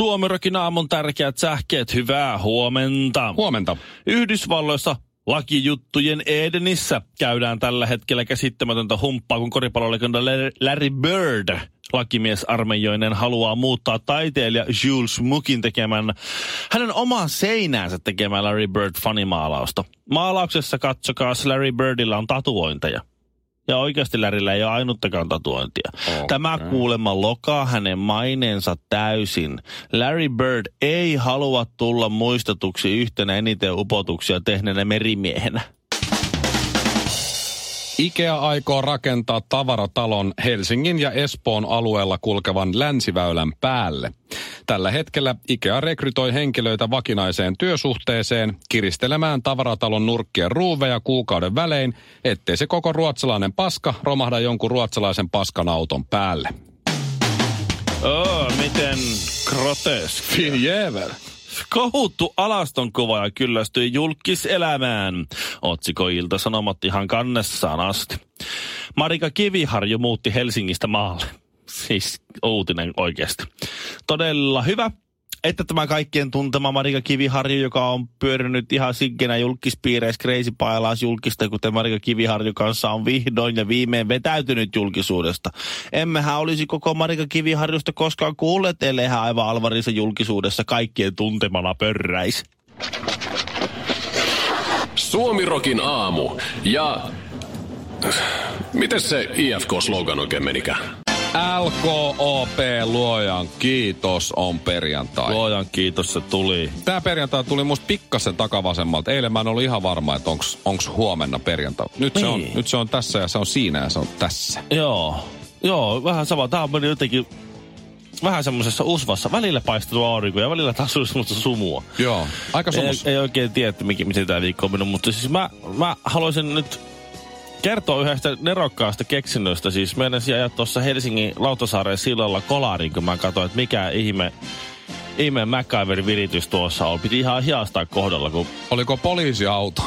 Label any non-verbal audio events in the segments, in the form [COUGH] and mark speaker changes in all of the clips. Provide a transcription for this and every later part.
Speaker 1: Suomirokin aamun tärkeät sähkeet, hyvää huomenta.
Speaker 2: Huomenta.
Speaker 1: Yhdysvalloissa lakijuttujen Edenissä käydään tällä hetkellä käsittämätöntä humppaa, kun koripallolegenda Larry Bird lakimies armeijoinen haluaa muuttaa taiteilija Jules Mukin tekemän hänen omaa seinäänsä tekemään Larry Bird fanimaalausta. Maalauksessa katsokaa, Larry Birdillä on tatuointeja. Ja oikeasti Lärillä ei ole ainuttakaan tatuointia. Okay. Tämä kuulemma lokaa hänen maineensa täysin. Larry Bird ei halua tulla muistetuksi yhtenä eniten upotuksia tehneenä merimiehenä.
Speaker 2: IKEA aikoo rakentaa tavaratalon Helsingin ja Espoon alueella kulkevan länsiväylän päälle. Tällä hetkellä IKEA rekrytoi henkilöitä vakinaiseen työsuhteeseen kiristelemään tavaratalon nurkkien ruuveja kuukauden välein, ettei se koko ruotsalainen paska romahda jonkun ruotsalaisen paskan auton päälle.
Speaker 1: Oh, miten grotesk.
Speaker 2: Jävel.
Speaker 1: Kohuttu alastonkuvaaja kyllästyi julkiselämään. Otsiko Ilta-Sanomat ihan kannessaan asti. Marika Kiviharju muutti Helsingistä maalle. Siis uutinen oikeasti. Todella hyvä, että tämä kaikkien tuntema Marika Kiviharju, joka on pyörinyt ihan siggenä julkispiireissä Crazy Pailaas julkista, kuten Marika Kiviharju kanssa on vihdoin ja viimein vetäytynyt julkisuudesta. Emmehän olisi koko Marika Kiviharjusta koskaan kuulleet, ellei hän aivan Alvarissa julkisuudessa kaikkien tuntemana pörräis.
Speaker 3: Suomirokin aamu ja... Miten se IFK-slogan oikein menikään?
Speaker 2: LKOP, luojan kiitos, on perjantai.
Speaker 1: Luojan kiitos, se tuli.
Speaker 2: Tää perjantai tuli musta pikkasen takavasemmalta. Eilen mä en ollut ihan varma, että onks, onks huomenna perjantai. Nyt, niin. se on, nyt se on tässä ja se on siinä ja se on tässä.
Speaker 1: Joo, joo, vähän sama. Tää on jotenkin vähän semmoisessa usvassa. Välillä paistuu aurinko ja välillä taas semmoista sumua.
Speaker 2: Joo, aika sumus.
Speaker 1: Ei, ei oikein tiedä, miten tämä viikko on mennyt, mutta siis mä, mä haluaisin nyt kertoo yhdestä nerokkaasta keksinnöstä. Siis meidän ajaa tuossa Helsingin Lautasaaren sillalla kolariin, kun mä katsoin, että mikä ihme ihme MacGyver-viritys tuossa on. Piti ihan hiastaa kohdalla, kun...
Speaker 2: Oliko poliisiauto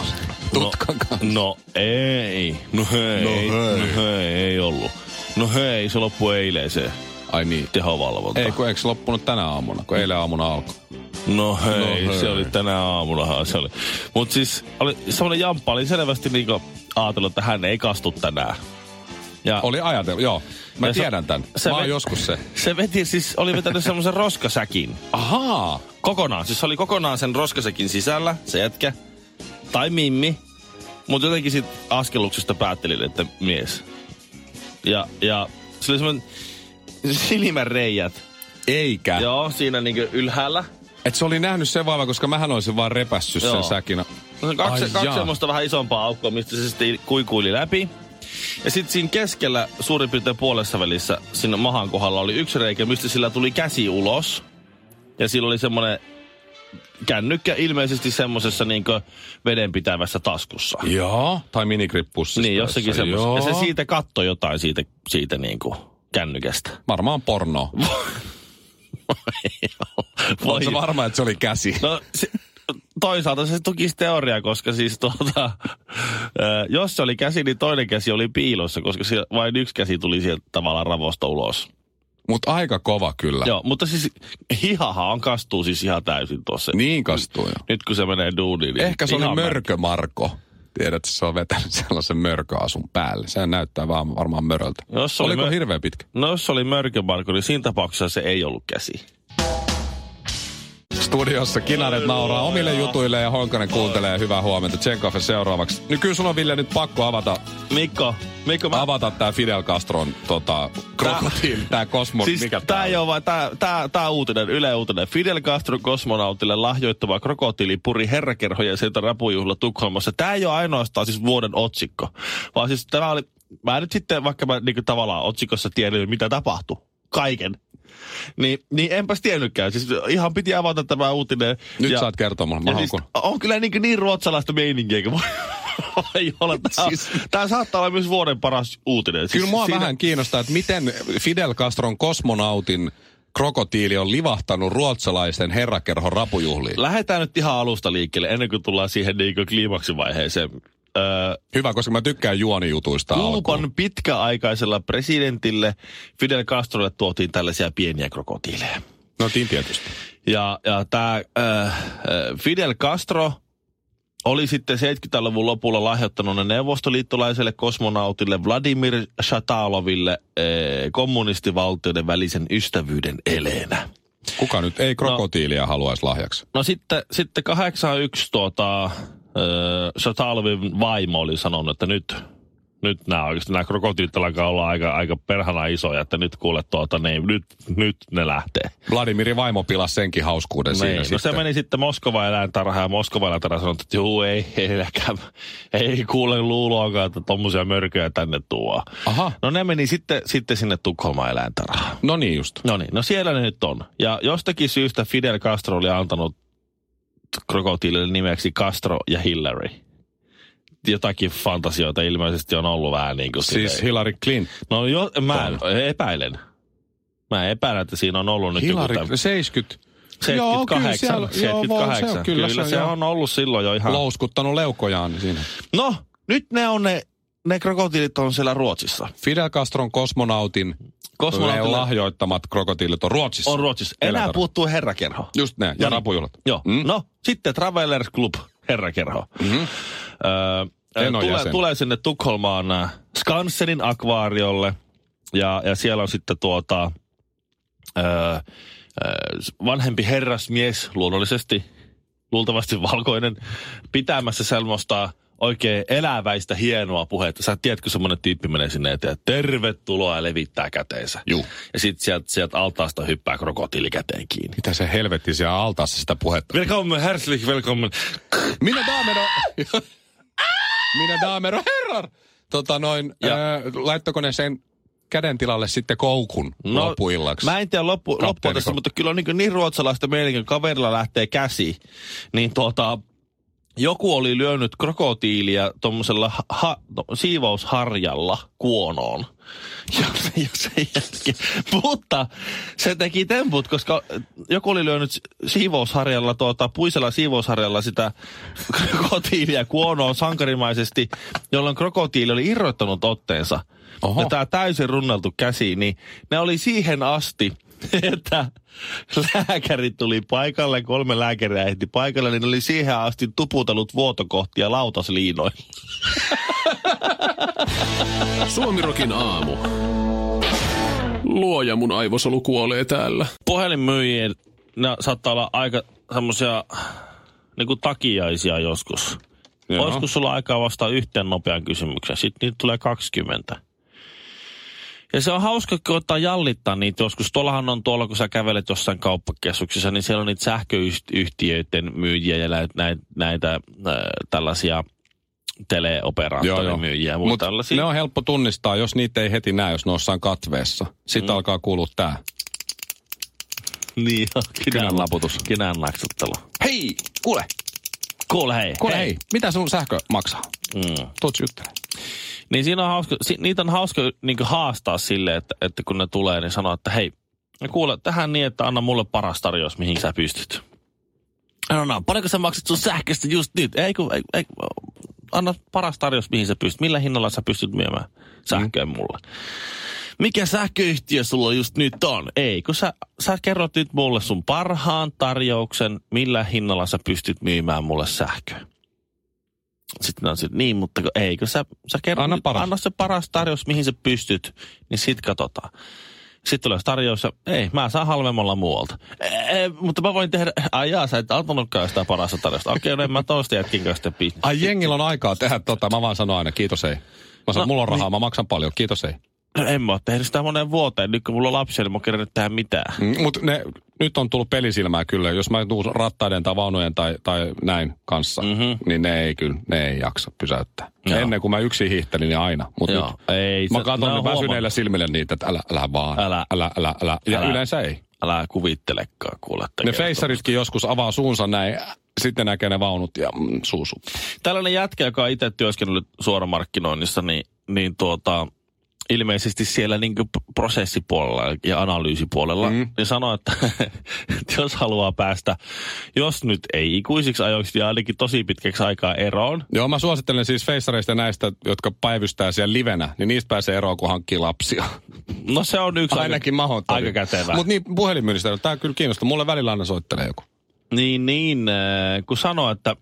Speaker 2: tutkan
Speaker 1: no, kanssa? No ei. No hei. No hei. No hei, ei ollut. No hei, se loppui eilen se.
Speaker 2: Ai niin.
Speaker 1: Tehovalvonta.
Speaker 2: Ei, kun eikö se loppunut tänä aamuna, kun eilen aamuna alkoi.
Speaker 1: No hei, no hei, se oli tänä aamunahan se oli. Mut siis oli, semmonen jamppa oli selvästi niinku ajatellut, että hän ei kastu tänään.
Speaker 2: Ja, oli ajatellut, joo. Mä ja tiedän tämän. Se Mä oon joskus se.
Speaker 1: Se veti, siis oli vetänyt semmoisen roskasäkin.
Speaker 2: Ahaa.
Speaker 1: Kokonaan. Siis oli kokonaan sen roskasäkin sisällä, se jätkä. Tai mimmi. Mutta jotenkin sit askelluksesta päättelin, että mies. Ja, ja se oli semmoinen [LAUGHS] silmänreijät.
Speaker 2: Eikä.
Speaker 1: Joo, siinä niinku ylhäällä.
Speaker 2: Et se oli nähnyt sen vaivan, koska mähän olisin vaan repässyt sen säkin. No,
Speaker 1: kaksi, Ai kaksi semmoista vähän isompaa aukkoa, mistä se sitten kuikuili läpi. Ja sitten siinä keskellä suurin piirtein puolessa välissä siinä mahan kohdalla oli yksi reikä, mistä sillä tuli käsi ulos. Ja sillä oli semmoinen kännykkä ilmeisesti semmoisessa niin vedenpitävässä taskussa.
Speaker 2: Joo, tai minikrippussa.
Speaker 1: Niin, jossakin semmoisessa. Ja se siitä kattoi jotain siitä, siitä niin kuin kännykästä.
Speaker 2: Varmaan porno. [LAUGHS] Oletko varma, että se oli käsi?
Speaker 1: No, se, toisaalta se tukisi teoriaa, koska siis tuota, jos se oli käsi, niin toinen käsi oli piilossa, koska vain yksi käsi tuli sieltä tavallaan ravosta ulos.
Speaker 2: Mutta aika kova kyllä.
Speaker 1: Joo, mutta siis hihahan kastuu siis ihan täysin tuossa.
Speaker 2: Niin kastuu jo.
Speaker 1: Nyt kun se menee duuniin. Niin
Speaker 2: Ehkä se oli mörkö Marko. Tiedät, se on vetänyt sellaisen mörköasun päälle. Se näyttää vaan varmaan möröltä. Jos oli Oliko mör... hirveän pitkä?
Speaker 1: No jos oli mörkö Marko, niin siinä tapauksessa se ei ollut käsi.
Speaker 2: Studiossa kinaret nauraa omille jutuille ja Honkanen kuuntelee. Hyvää huomenta. Tsenkoffe seuraavaksi. Nyt kyllä sun on Ville nyt pakko avata.
Speaker 1: Mikko, Mikko mä...
Speaker 2: Avata tää Fidel Castron tota, krokotiili, tää, tää kosmo,
Speaker 1: siis
Speaker 2: mikä
Speaker 1: tää, ei ole vaan, tää, tää, tää uutinen, Yle uutinen. Fidel Castro kosmonautille lahjoittava krokotiili puri herrakerhoja sieltä rapujuhla Tukholmassa. Tää ei ole ainoastaan siis vuoden otsikko, vaan siis tämä oli, mä nyt sitten, vaikka mä niin tavallaan otsikossa tiedän, mitä tapahtui kaiken. Niin, niin enpäs tiennytkään. Siis ihan piti avata tämä uutinen.
Speaker 2: Nyt ja, saat kertoa mulle.
Speaker 1: Ja siis, on kyllä niin, niin ruotsalaista meininkiä, kun ei ole. Tämä, siis... tämä saattaa olla myös vuoden paras uutinen.
Speaker 2: Siis kyllä mua siinä... vähän kiinnostaa, että miten Fidel Castron kosmonautin krokotiili on livahtanut ruotsalaisten herrakerhon rapujuhliin.
Speaker 1: Lähdetään nyt ihan alusta liikkeelle, ennen kuin tullaan siihen niin kliimaksivaiheeseen.
Speaker 2: Öö, Hyvä, koska mä tykkään juonijutuista
Speaker 1: Kuuban alkuun. pitkäaikaisella presidentille Fidel Castrolle tuotiin tällaisia pieniä krokotiileja.
Speaker 2: No niin tietysti.
Speaker 1: Ja, ja tämä äh, Fidel Castro oli sitten 70-luvun lopulla lahjoittanut ne neuvostoliittolaiselle kosmonautille Vladimir Shataloville äh, kommunistivaltioiden välisen ystävyyden eleenä.
Speaker 2: Kuka nyt ei krokotiilia no, haluaisi lahjaksi?
Speaker 1: No sitten, sitten 81 tuota, Shatalovin vaimo oli sanonut, että nyt, nyt nämä oikeasti nämä krokotiilit alkaa olla aika, aika perhana isoja, että nyt kuule tuota, niin, nyt, nyt ne lähtee.
Speaker 2: Vladimirin vaimo pilasi senkin hauskuuden niin, siinä no
Speaker 1: sitten. se meni sitten Moskova eläintarha ja Moskova eläintarha sanoi, että juu, ei, ei, ei, ei kuule luuloakaan, että tommosia mörköjä tänne tuo.
Speaker 2: Aha.
Speaker 1: No ne meni sitten, sitten sinne Tukholmaan eläintarhaan.
Speaker 2: No niin just.
Speaker 1: No niin, no siellä ne nyt on. Ja jostakin syystä Fidel Castro oli antanut krokotiilille nimeksi Castro ja Hillary. Jotakin fantasioita ilmeisesti on ollut vähän niin kuin
Speaker 2: Siis silleen. Hillary Clinton?
Speaker 1: No jo, mä epäilen. Mä epäilen, että siinä on ollut nyt
Speaker 2: Hillary, joku... Täm... 70.
Speaker 1: 78. Joo, kyllä, siellä, 78. Joo, se, kyllä, kyllä se, se on ollut silloin jo ihan...
Speaker 2: Louskuttanut leukojaan siinä.
Speaker 1: No, nyt ne on ne, ne krokotiilit on siellä Ruotsissa.
Speaker 2: Fidel Castron kosmonautin Kosmonautille lahjoittamat krokotiilit on Ruotsissa.
Speaker 1: On Ruotsissa. Enää Elätarvo. puuttuu herrakerho.
Speaker 2: Just näin, ja, ja rapujuhlat.
Speaker 1: Joo. Mm. No, sitten Travelers Club herrakerho. Mm-hmm. Öö, tulee, tulee sinne Tukholmaan äh, Skansenin akvaariolle ja, ja siellä on sitten tuota, öö, vanhempi herrasmies luonnollisesti, luultavasti valkoinen, pitämässä semmoista oikein eläväistä hienoa puhetta. Sä tiedätkö semmoinen tyyppi menee sinne eteen, tervetuloa ja levittää käteensä.
Speaker 2: Juu.
Speaker 1: Ja sitten sieltä, sieltä altaasta hyppää krokotiili käteen kiinni.
Speaker 2: Mitä se helvetti siellä altaassa sitä puhetta?
Speaker 1: Welcome, herzlich welcome.
Speaker 2: Minä daamero. Minä daamero herrar. Tota noin, ja. ää, laittako ne sen käden tilalle sitten koukun no, loppuillaksi?
Speaker 1: Mä en tiedä loppu, loppua tässä, mutta kyllä on niin, niin ruotsalaista meininkin, kaverilla lähtee käsi. Niin tuota, joku oli lyönyt krokotiilia tuommoisella ha, no, siivousharjalla kuonoon. [LAUGHS] Ja, ja sen jälkeen, mutta se teki temput, koska joku oli lyönyt siivousharjalla, tuota, puisella siivousharjalla sitä krokotiilia kuonoon sankarimaisesti, jolloin krokotiili oli irrottanut otteensa. Oho. Ja tämä täysin runneltu käsi, niin ne oli siihen asti [LAUGHS] että lääkäri tuli paikalle, kolme lääkäriä ehti paikalle, niin oli siihen asti tuputellut vuotokohtia lautasliinoilla. [LAUGHS]
Speaker 3: Suomirokin aamu. Luoja mun aivosolu kuolee täällä.
Speaker 1: Puhelinmyyjien, ne saattaa olla aika semmoisia niin takiaisia joskus. Joo. Olisiko sulla aikaa vastaa yhteen nopean kysymykseen? Sitten niitä tulee 20. Ja se on hauska ottaa jallittaa niitä joskus. Tuollahan on tuolla, kun sä kävelet jossain kauppakeskuksessa, niin siellä on niitä sähköyhtiöiden myyjiä ja näitä, näitä, äh, tällaisia teleoperaattorimyyjiä.
Speaker 2: Mutta ne on helppo tunnistaa, jos niitä ei heti näe, jos ne on katveessa. Sitten mm. alkaa kuulua tää.
Speaker 1: Niin,
Speaker 2: kynän laputus.
Speaker 1: Kynän naksuttelu.
Speaker 2: Hei, kuule.
Speaker 1: Kuule hei.
Speaker 2: Kuule hei. hei. Mitä sun sähkö maksaa?
Speaker 1: Mm.
Speaker 2: Tuut juttelemaan.
Speaker 1: Niin siinä on hauska, niitä on hauska niin haastaa sille, että, että kun ne tulee, niin sanoo, että hei, kuule, tähän niin, että anna mulle paras tarjous, mihin sä pystyt. No, no, paljonko sä maksat sun sähköstä just nyt? Ei, kun, ei, ei, anna paras tarjous, mihin sä pystyt. Millä hinnalla sä pystyt myymään sähköä mm. mulle? Mikä sähköyhtiö sulla just nyt on? Ei, kun sä, sä kerrot nyt mulle sun parhaan tarjouksen, millä hinnalla sä pystyt myymään mulle sähköä. Sitten on sitten, niin, mutta eikö sä, sä kerro,
Speaker 2: anna, paras.
Speaker 1: anna se paras tarjous, mihin sä pystyt, niin sit katsotaan. Sitten tulee tarjous ja ei, mä saan halvemmalla muualta. E, e, mutta mä voin tehdä, ai jaa, sä et antanutkaan sitä parasta tarjousta. Okei, okay, no mä toista jätkin kanssa
Speaker 2: Ai jengillä on aikaa tehdä tota, mä vaan sanon aina, kiitos ei. Mä sanon, no, mulla on rahaa, niin, mä maksan paljon, kiitos ei.
Speaker 1: No en mä ole tehnyt sitä moneen vuoteen. Nyt kun mulla on lapsia, niin mä oon tähän mitään.
Speaker 2: Mm, mutta ne nyt on tullut pelisilmää kyllä. Jos mä tuun rattaiden tai vaunujen tai, tai näin kanssa,
Speaker 1: Mhm.
Speaker 2: mm-hmm. niin ne ei kyllä, ne ei jaksa pysäyttää.
Speaker 1: Joo.
Speaker 2: Ennen kuin mä yksin hiihtelin, niin aina. Mutta
Speaker 1: Joo,
Speaker 2: nyt
Speaker 1: ei,
Speaker 2: mä katson
Speaker 1: on
Speaker 2: väsyneillä silmillä niitä, että älä, älä vaan,
Speaker 1: Älä.
Speaker 2: älä, älä, älä. Ja
Speaker 1: Älä.
Speaker 2: yleensä ei.
Speaker 1: Älä kuvittelekaan kuule.
Speaker 2: Ne feissaritkin joskus avaa suunsa näin, sitten näkee ne vaunut ja mm, suusu.
Speaker 1: Tällainen jätkä, joka on itse työskennellyt suoramarkkinoinnissa, niin, niin tuota, ilmeisesti siellä niin prosessipuolella ja analyysipuolella, mm. niin sanoo, että, että [LAUGHS] jos haluaa päästä, jos nyt ei ikuisiksi ajoiksi, niin ainakin tosi pitkäksi aikaa eroon.
Speaker 2: Joo, mä suosittelen siis feissareista näistä, jotka päivystää siellä livenä, niin niistä pääsee eroon, kun hankkii lapsia.
Speaker 1: No se on yksi
Speaker 2: Ainakin mahdoton.
Speaker 1: aika kätevä.
Speaker 2: Mutta niin, puhelinmyynnistä, tämä kyllä kiinnostaa. Mulle välillä aina soittelee joku.
Speaker 1: Niin, niin, äh, kun sanoo, että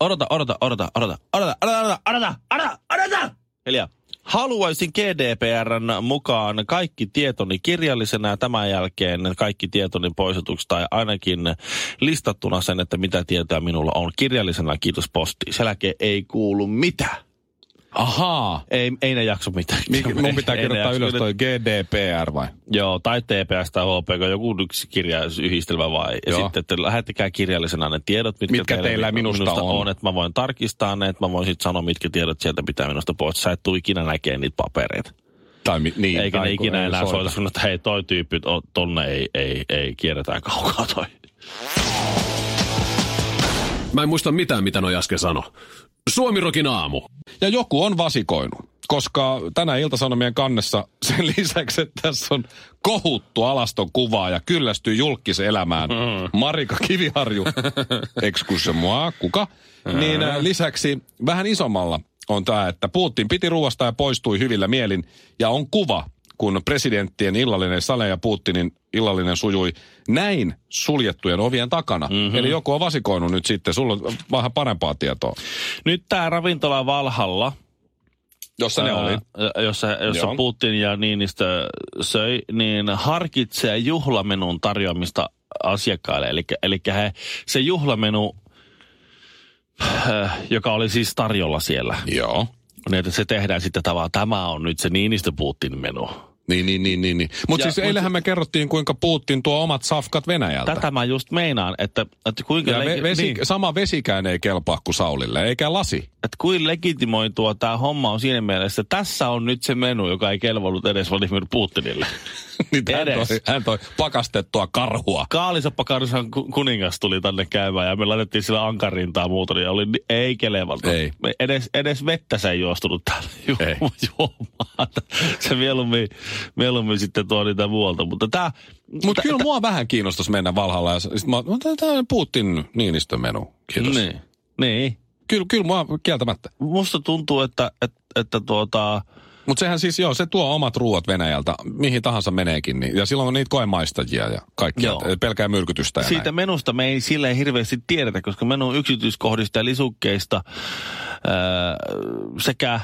Speaker 1: odota, odota, odota, odota, odota, odota, odota, odota, odota, odota. Hiljaa. Haluaisin GDPRn mukaan kaikki tietoni kirjallisena ja tämän jälkeen kaikki tietoni poistetuksi tai ainakin listattuna sen, että mitä tietoa minulla on kirjallisena, kiitos posti. Sen ei kuulu mitään.
Speaker 2: Ahaa.
Speaker 1: Ei, ei ne jakso mitään.
Speaker 2: Mik, mun pitää
Speaker 1: Ei ne
Speaker 2: kirjoittaa ylös toi GDPR vai?
Speaker 1: Joo, tai TPS tai HPK, joku yksi kirjayhdistelmä vai. Ja
Speaker 2: Joo.
Speaker 1: sitten, että lähettäkää kirjallisena ne tiedot, mitkä,
Speaker 2: Mitkä teillä minusta on.
Speaker 1: Että mä voin tarkistaa ne, että mä voin sitten sanoa, mitkä tiedot sieltä pitää minusta pois. Sä et tuu ikinä näkemään niitä papereita.
Speaker 2: Tai mi, niin,
Speaker 1: Eikä
Speaker 2: tai
Speaker 1: ne ikinä
Speaker 2: ei
Speaker 1: enää
Speaker 2: soita.
Speaker 1: soita sun, että hei, toi tyyppi, o- tonne ei, ei, ei kierretään kaukaa toi.
Speaker 3: Mä en muista mitään, mitä noi äsken sano. Suomirokin aamu.
Speaker 2: Ja joku on vasikoinut, koska tänä iltasanomien kannessa [LAUGHS] sen lisäksi, että tässä on kohuttu alaston kuvaa ja kyllästyy julkisen elämään
Speaker 1: Mm.
Speaker 2: Marika Kiviharju, [LAUGHS] excuse moi, kuka, niin äh, lisäksi vähän isommalla on tämä, että Putin piti ruoasta ja poistui hyvillä mielin ja on kuva, kun presidenttien illallinen Sale ja Putinin illallinen sujui näin suljettujen ovien takana.
Speaker 1: Mhm.
Speaker 2: Mm-hmm. Eli joku on vasikoinut nyt sitten, sulla on vähän parempaa tietoa.
Speaker 1: Nyt tämä ravintola Valhalla,
Speaker 2: Jossa ne oli.
Speaker 1: ää, jossa, jossa
Speaker 2: Joo.
Speaker 1: Putin ja Niinistö söi, niin harkitsee juhlamenun tarjoamista asiakkaille. Eli, eli he, se juhlamenu, äh, joka oli siis tarjolla siellä,
Speaker 2: Joo.
Speaker 1: Niin että se tehdään sitten tavallaan, tämä on nyt se Niinistö-Putin menu.
Speaker 2: Niin, niin, niin, niin. niin. Mutta siis
Speaker 1: mut
Speaker 2: eilähän me kerrottiin, kuinka Putin tuo omat safkat Venäjältä.
Speaker 1: Tätä mä just meinaan, että, että kuinka,
Speaker 2: ja ve- vesi,
Speaker 1: niin,
Speaker 2: sama vesikään ei kelpaa kuin Saulille, eikä lasi.
Speaker 1: Että kuin legitimoitua tämä homma on siinä mielessä, että tässä on nyt se menu, joka ei kelvannut edes Vladimir Putinille. [LAUGHS]
Speaker 2: niin hän,
Speaker 1: Edes.
Speaker 2: toi, hän toi pakastettua karhua.
Speaker 1: Kaalisoppakarsan ku- kuningas tuli tänne käymään ja me laitettiin sillä ankarintaa muuta, niin oli ei kelevalla.
Speaker 2: Ei.
Speaker 1: Me Edes, edes vettä se ei juostunut täällä [LAUGHS] ju- juomaan. Se mieluummin, mieluummin sitten tuo niitä muualta. Mutta tämä,
Speaker 2: Mutta kyllä mua vähän kiinnostaisi mennä Valhalla. Ja sit mä, tämä Putin Niinistön menu. Kiitos.
Speaker 1: niin, niin.
Speaker 2: Kyllä, kyllä mua kieltämättä.
Speaker 1: Musta tuntuu, että, että, että tuota,
Speaker 2: Mutta sehän siis, joo, se tuo omat ruuat Venäjältä, mihin tahansa meneekin. Niin, ja silloin on niitä koemaistajia ja kaikkia, pelkää myrkytystä ja
Speaker 1: Siitä
Speaker 2: näin.
Speaker 1: menusta me ei silleen hirveästi tiedetä, koska menun yksityiskohdista ja lisukkeista ää, sekä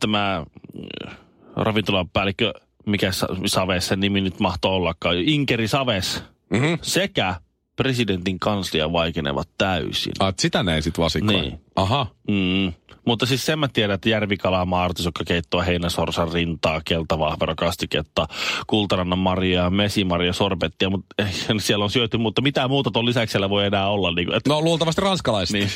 Speaker 1: tämä mm, ravintolan päällikkö, mikä Sa- Saves sen nimi nyt mahtoi ollakaan, Inkeri Saves,
Speaker 2: Mm-hmm.
Speaker 1: sekä presidentin kanslia vaikenevat täysin.
Speaker 2: Ah, sitä ne ei sit vasikoi.
Speaker 1: Niin.
Speaker 2: Aha.
Speaker 1: Mm. Mutta siis sen mä tiedän, että järvikalaa, artisokkakeittoa, heinäsorsan rintaa, keltavahverokastiketta, kultarannan marjaa, mesimarja, sorbettia, mutta eh, [LAUGHS] siellä on syöty, mutta mitä muuta tuon lisäksi siellä voi enää olla. Niin kuin, että,
Speaker 2: No luultavasti ranskalaiset.
Speaker 1: niin,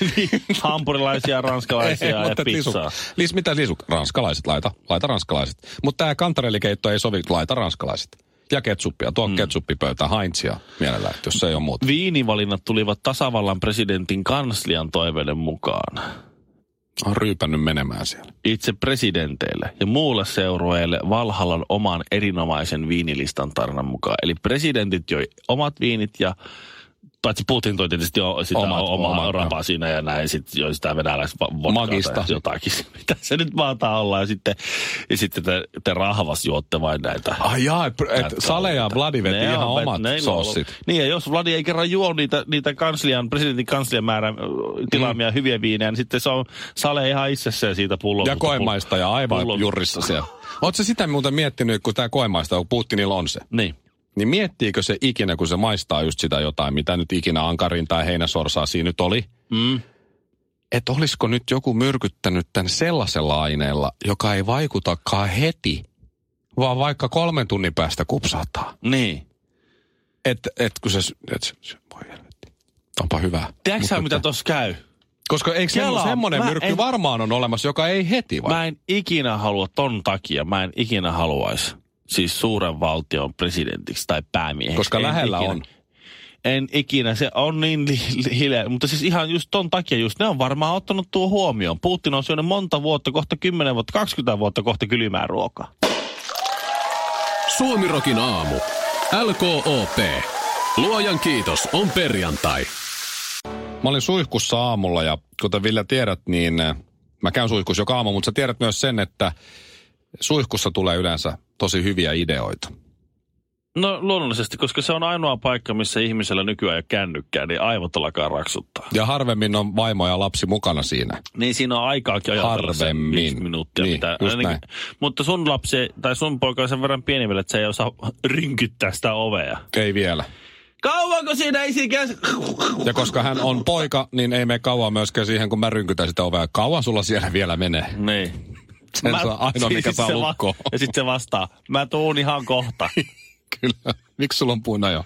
Speaker 1: [LAUGHS] hampurilaisia, ranskalaisia [LAUGHS] ja
Speaker 2: mutta
Speaker 1: pizzaa.
Speaker 2: Lisu, lis, mitä lisu? Ranskalaiset, laita, laita ranskalaiset. Mutta tämä kantarellikeitto ei sovi, laita ranskalaiset. Ja ketsuppia, tuo mm. ketsuppipöytä, Heinzia mielellään, jos se ei ole muuta.
Speaker 1: Viinivalinnat tulivat tasavallan presidentin kanslian toiveiden mukaan.
Speaker 2: On ryypännyt menemään siellä.
Speaker 1: Itse presidenteille ja muulle seurueelle Valhallan oman erinomaisen viinilistan tarinan mukaan. Eli presidentit joi omat viinit ja paitsi Putin toi tietysti jo sitä
Speaker 2: Omat,
Speaker 1: omaa
Speaker 2: omat,
Speaker 1: rapaa siinä ja näin, sitten joi sitä venäläistä
Speaker 2: Magista.
Speaker 1: jotakin. [LAUGHS] Mitä se nyt maataan olla ja sitten, ja sitten te, te rahvas juotte vain näitä.
Speaker 2: Ai jaa, et, Sale ja. Vladi veti
Speaker 1: Ne
Speaker 2: ihan
Speaker 1: on
Speaker 2: omat
Speaker 1: ne ei
Speaker 2: sossit.
Speaker 1: ollut. Niin, ja jos Vladi ei kerran juo niitä, niitä kanslian, presidentin kanslian määrän ö, tilaamia mm. hyviä viinejä, niin sitten se on Sale ihan itsessään siitä pullon.
Speaker 2: Ja koemaista ja aivan
Speaker 1: pullon-
Speaker 2: jurrissa siellä. Oletko sitä muuten miettinyt, kun tämä koemaista, kun Putinilla on se,
Speaker 1: Niin.
Speaker 2: Niin miettiikö se ikinä, kun se maistaa just sitä jotain, mitä nyt ikinä ankarin tai heinäsorsaa siinä nyt oli,
Speaker 1: Mm.
Speaker 2: että olisiko nyt joku myrkyttänyt tämän sellaisella aineella, joka ei vaikutakaan heti, vaan vaikka kolmen tunnin päästä kupsahtaa.
Speaker 1: Niin.
Speaker 2: että et, kun se, et, voi helvetti. Onpa hyvä.
Speaker 1: Tiedätkö sä, mitä tuossa käy?
Speaker 2: Koska eikö
Speaker 1: Kelaa,
Speaker 2: semmoinen
Speaker 1: mä
Speaker 2: myrkky
Speaker 1: en-
Speaker 2: varmaan on olemassa, joka ei heti vai?
Speaker 1: Mä en ikinä halua ton takia, mä en ikinä haluaisi siis suuren valtion presidentiksi tai päämieheksi.
Speaker 2: Koska
Speaker 1: En
Speaker 2: lähellä
Speaker 1: ikinä.
Speaker 2: on.
Speaker 1: En ikinä, se on niin li- li- hiljaa. Mutta siis ihan just ton takia just, ne on varmaan ottanut tuo huomioon. Putin on syönyt monta vuotta, kohta 10 vuotta, 20 vuotta kohta kylmää ruokaa.
Speaker 3: Suomirokin aamu. LKOP. Luojan kiitos, on perjantai.
Speaker 2: Mä olin suihkussa aamulla ja kuten Ville tiedät, niin äh, mä käyn suihkussa joka aamu, mutta sä tiedät myös sen, että suihkussa tulee yleensä tosi hyviä ideoita.
Speaker 1: No luonnollisesti, koska se on ainoa paikka, missä ihmisellä nykyään ei ole kännykkää, niin aivot alkaa raksuttaa.
Speaker 2: Ja harvemmin on vaimo ja lapsi mukana siinä.
Speaker 1: Niin siinä on aikaakin ajatella
Speaker 2: Harvemmin.
Speaker 1: minuuttia.
Speaker 2: Niin,
Speaker 1: mitä,
Speaker 2: just
Speaker 1: ainakin-
Speaker 2: näin.
Speaker 1: Mutta sun lapsi tai sun poika on sen verran pieni vielä, että se ei osaa rynkyttää sitä ovea.
Speaker 2: Ei vielä.
Speaker 1: Kauanko siinä isikäs?
Speaker 2: Ja koska hän on poika, niin ei mene kauan myöskään siihen, kun mä rynkytän sitä ovea. Kauan sulla siellä vielä menee.
Speaker 1: Niin.
Speaker 2: Sen Mä, saa ainoa, mikä
Speaker 1: siis
Speaker 2: saa
Speaker 1: se va-. Ja sitten se vastaa, mä tuun ihan kohta. [LAUGHS]
Speaker 2: Kyllä. Miksi sulla on puuna jo?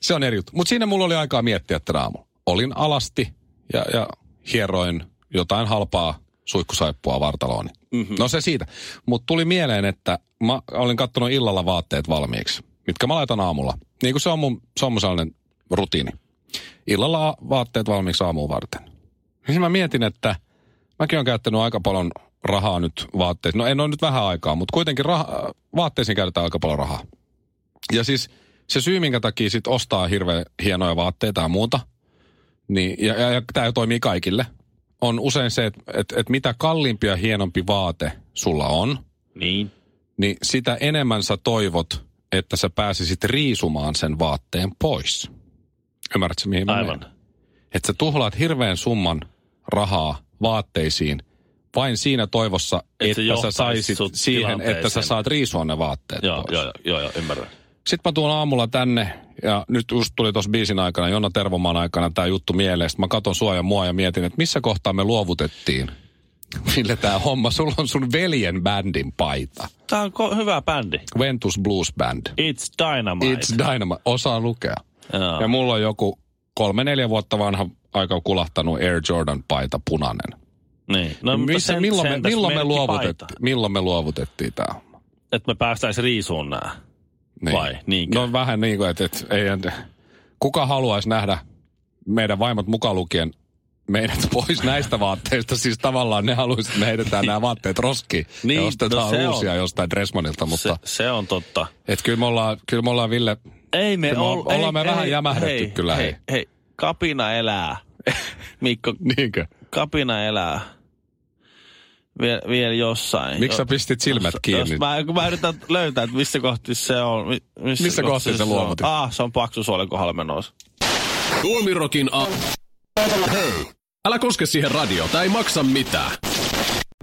Speaker 2: Se on eri juttu. Mutta siinä mulla oli aikaa miettiä tänä aamulla. Olin alasti ja, ja hieroin jotain halpaa suihkusaippua vartalooni. Mm-hmm. No se siitä. Mutta tuli mieleen, että mä olin kattonut illalla vaatteet valmiiksi, mitkä mä laitan aamulla. Niin kuin se on mun, se on mun sellainen rutiini. Illalla vaatteet valmiiksi aamuun varten. Niin mä mietin, että mäkin olen käyttänyt aika paljon rahaa nyt vaatteisiin. No en ole nyt vähän aikaa, mutta kuitenkin raha, vaatteisiin käytetään aika paljon rahaa. Ja siis se syy, minkä takia sit ostaa hirveän hienoja vaatteita ja muuta, niin, ja, ja, ja tämä toimii kaikille, on usein se, että et, et mitä kalliimpi ja hienompi vaate sulla on,
Speaker 1: Niin.
Speaker 2: niin sitä enemmän sä toivot, että sä pääsisit riisumaan sen vaatteen pois. Ymmärrätkö, mihin
Speaker 1: Aivan.
Speaker 2: Että sä tuhlaat hirveän summan rahaa vaatteisiin vain siinä toivossa,
Speaker 1: Et se
Speaker 2: että sä saisit siihen, että sä saat riisua ne vaatteet
Speaker 1: Joo,
Speaker 2: pois.
Speaker 1: joo, joo, joo, ymmärrän.
Speaker 2: Sitten mä tuun aamulla tänne ja nyt just tuli tuossa biisin aikana, Jonna Tervomaan aikana tämä juttu mieleen. Sitten mä katon sua ja mua ja mietin, että missä kohtaa me luovutettiin. [LAUGHS] Mille tämä homma? Sulla on sun veljen bändin paita.
Speaker 1: Tää on ko- hyvä bändi.
Speaker 2: Ventus Blues Band.
Speaker 1: It's Dynamite.
Speaker 2: It's Dynamite. Osaa lukea.
Speaker 1: Joo.
Speaker 2: Ja mulla on joku kolme neljä vuotta vanha aika kulahtanut Air Jordan paita punainen.
Speaker 1: Niin. No,
Speaker 2: Missä,
Speaker 1: sen-
Speaker 2: milloin, me,
Speaker 1: sentäs
Speaker 2: milloin, me luovutettiin, milloin me luovutettiin tämä homma?
Speaker 1: Että me päästäisiin riisuun nää. Vai, niinkö?
Speaker 2: No vähän niin kuin, että, että ei, kuka haluaisi nähdä meidän vaimot mukaan lukien meidät [LAUGHS] pois näistä vaatteista. Siis tavallaan ne haluaisivat, että me heitetään nämä vaatteet roskiin
Speaker 1: Niin,
Speaker 2: ja ostetaan
Speaker 1: no
Speaker 2: uusia
Speaker 1: on.
Speaker 2: jostain Dressmanilta. Mutta
Speaker 1: Se, se on totta.
Speaker 2: et kyllä, me ollaan, kyllä me ollaan, Ville,
Speaker 1: Ei me
Speaker 2: Kyllä me
Speaker 1: ol,
Speaker 2: ollaan
Speaker 1: ei,
Speaker 2: me vähän
Speaker 1: ei,
Speaker 2: jämähdetty
Speaker 1: hei,
Speaker 2: kyllä,
Speaker 1: hei.
Speaker 2: hei.
Speaker 1: Hei, kapina elää. Mikko, [LAUGHS]
Speaker 2: niinkö?
Speaker 1: Kapina elää. Vielä, vielä jossain.
Speaker 2: Miksi sä pistit silmät
Speaker 1: jos-
Speaker 2: kiinni?
Speaker 1: Jos mä, kun mä yritän löytää, että missä kohti se on. mi- Missä,
Speaker 2: Missä kohti se
Speaker 1: on.
Speaker 2: luovutit?
Speaker 1: Ah, se on paksusuolen kohdalla menossa.
Speaker 3: Suomirokin a... Hei! Älä koske siihen radio, tää ei maksa mitään.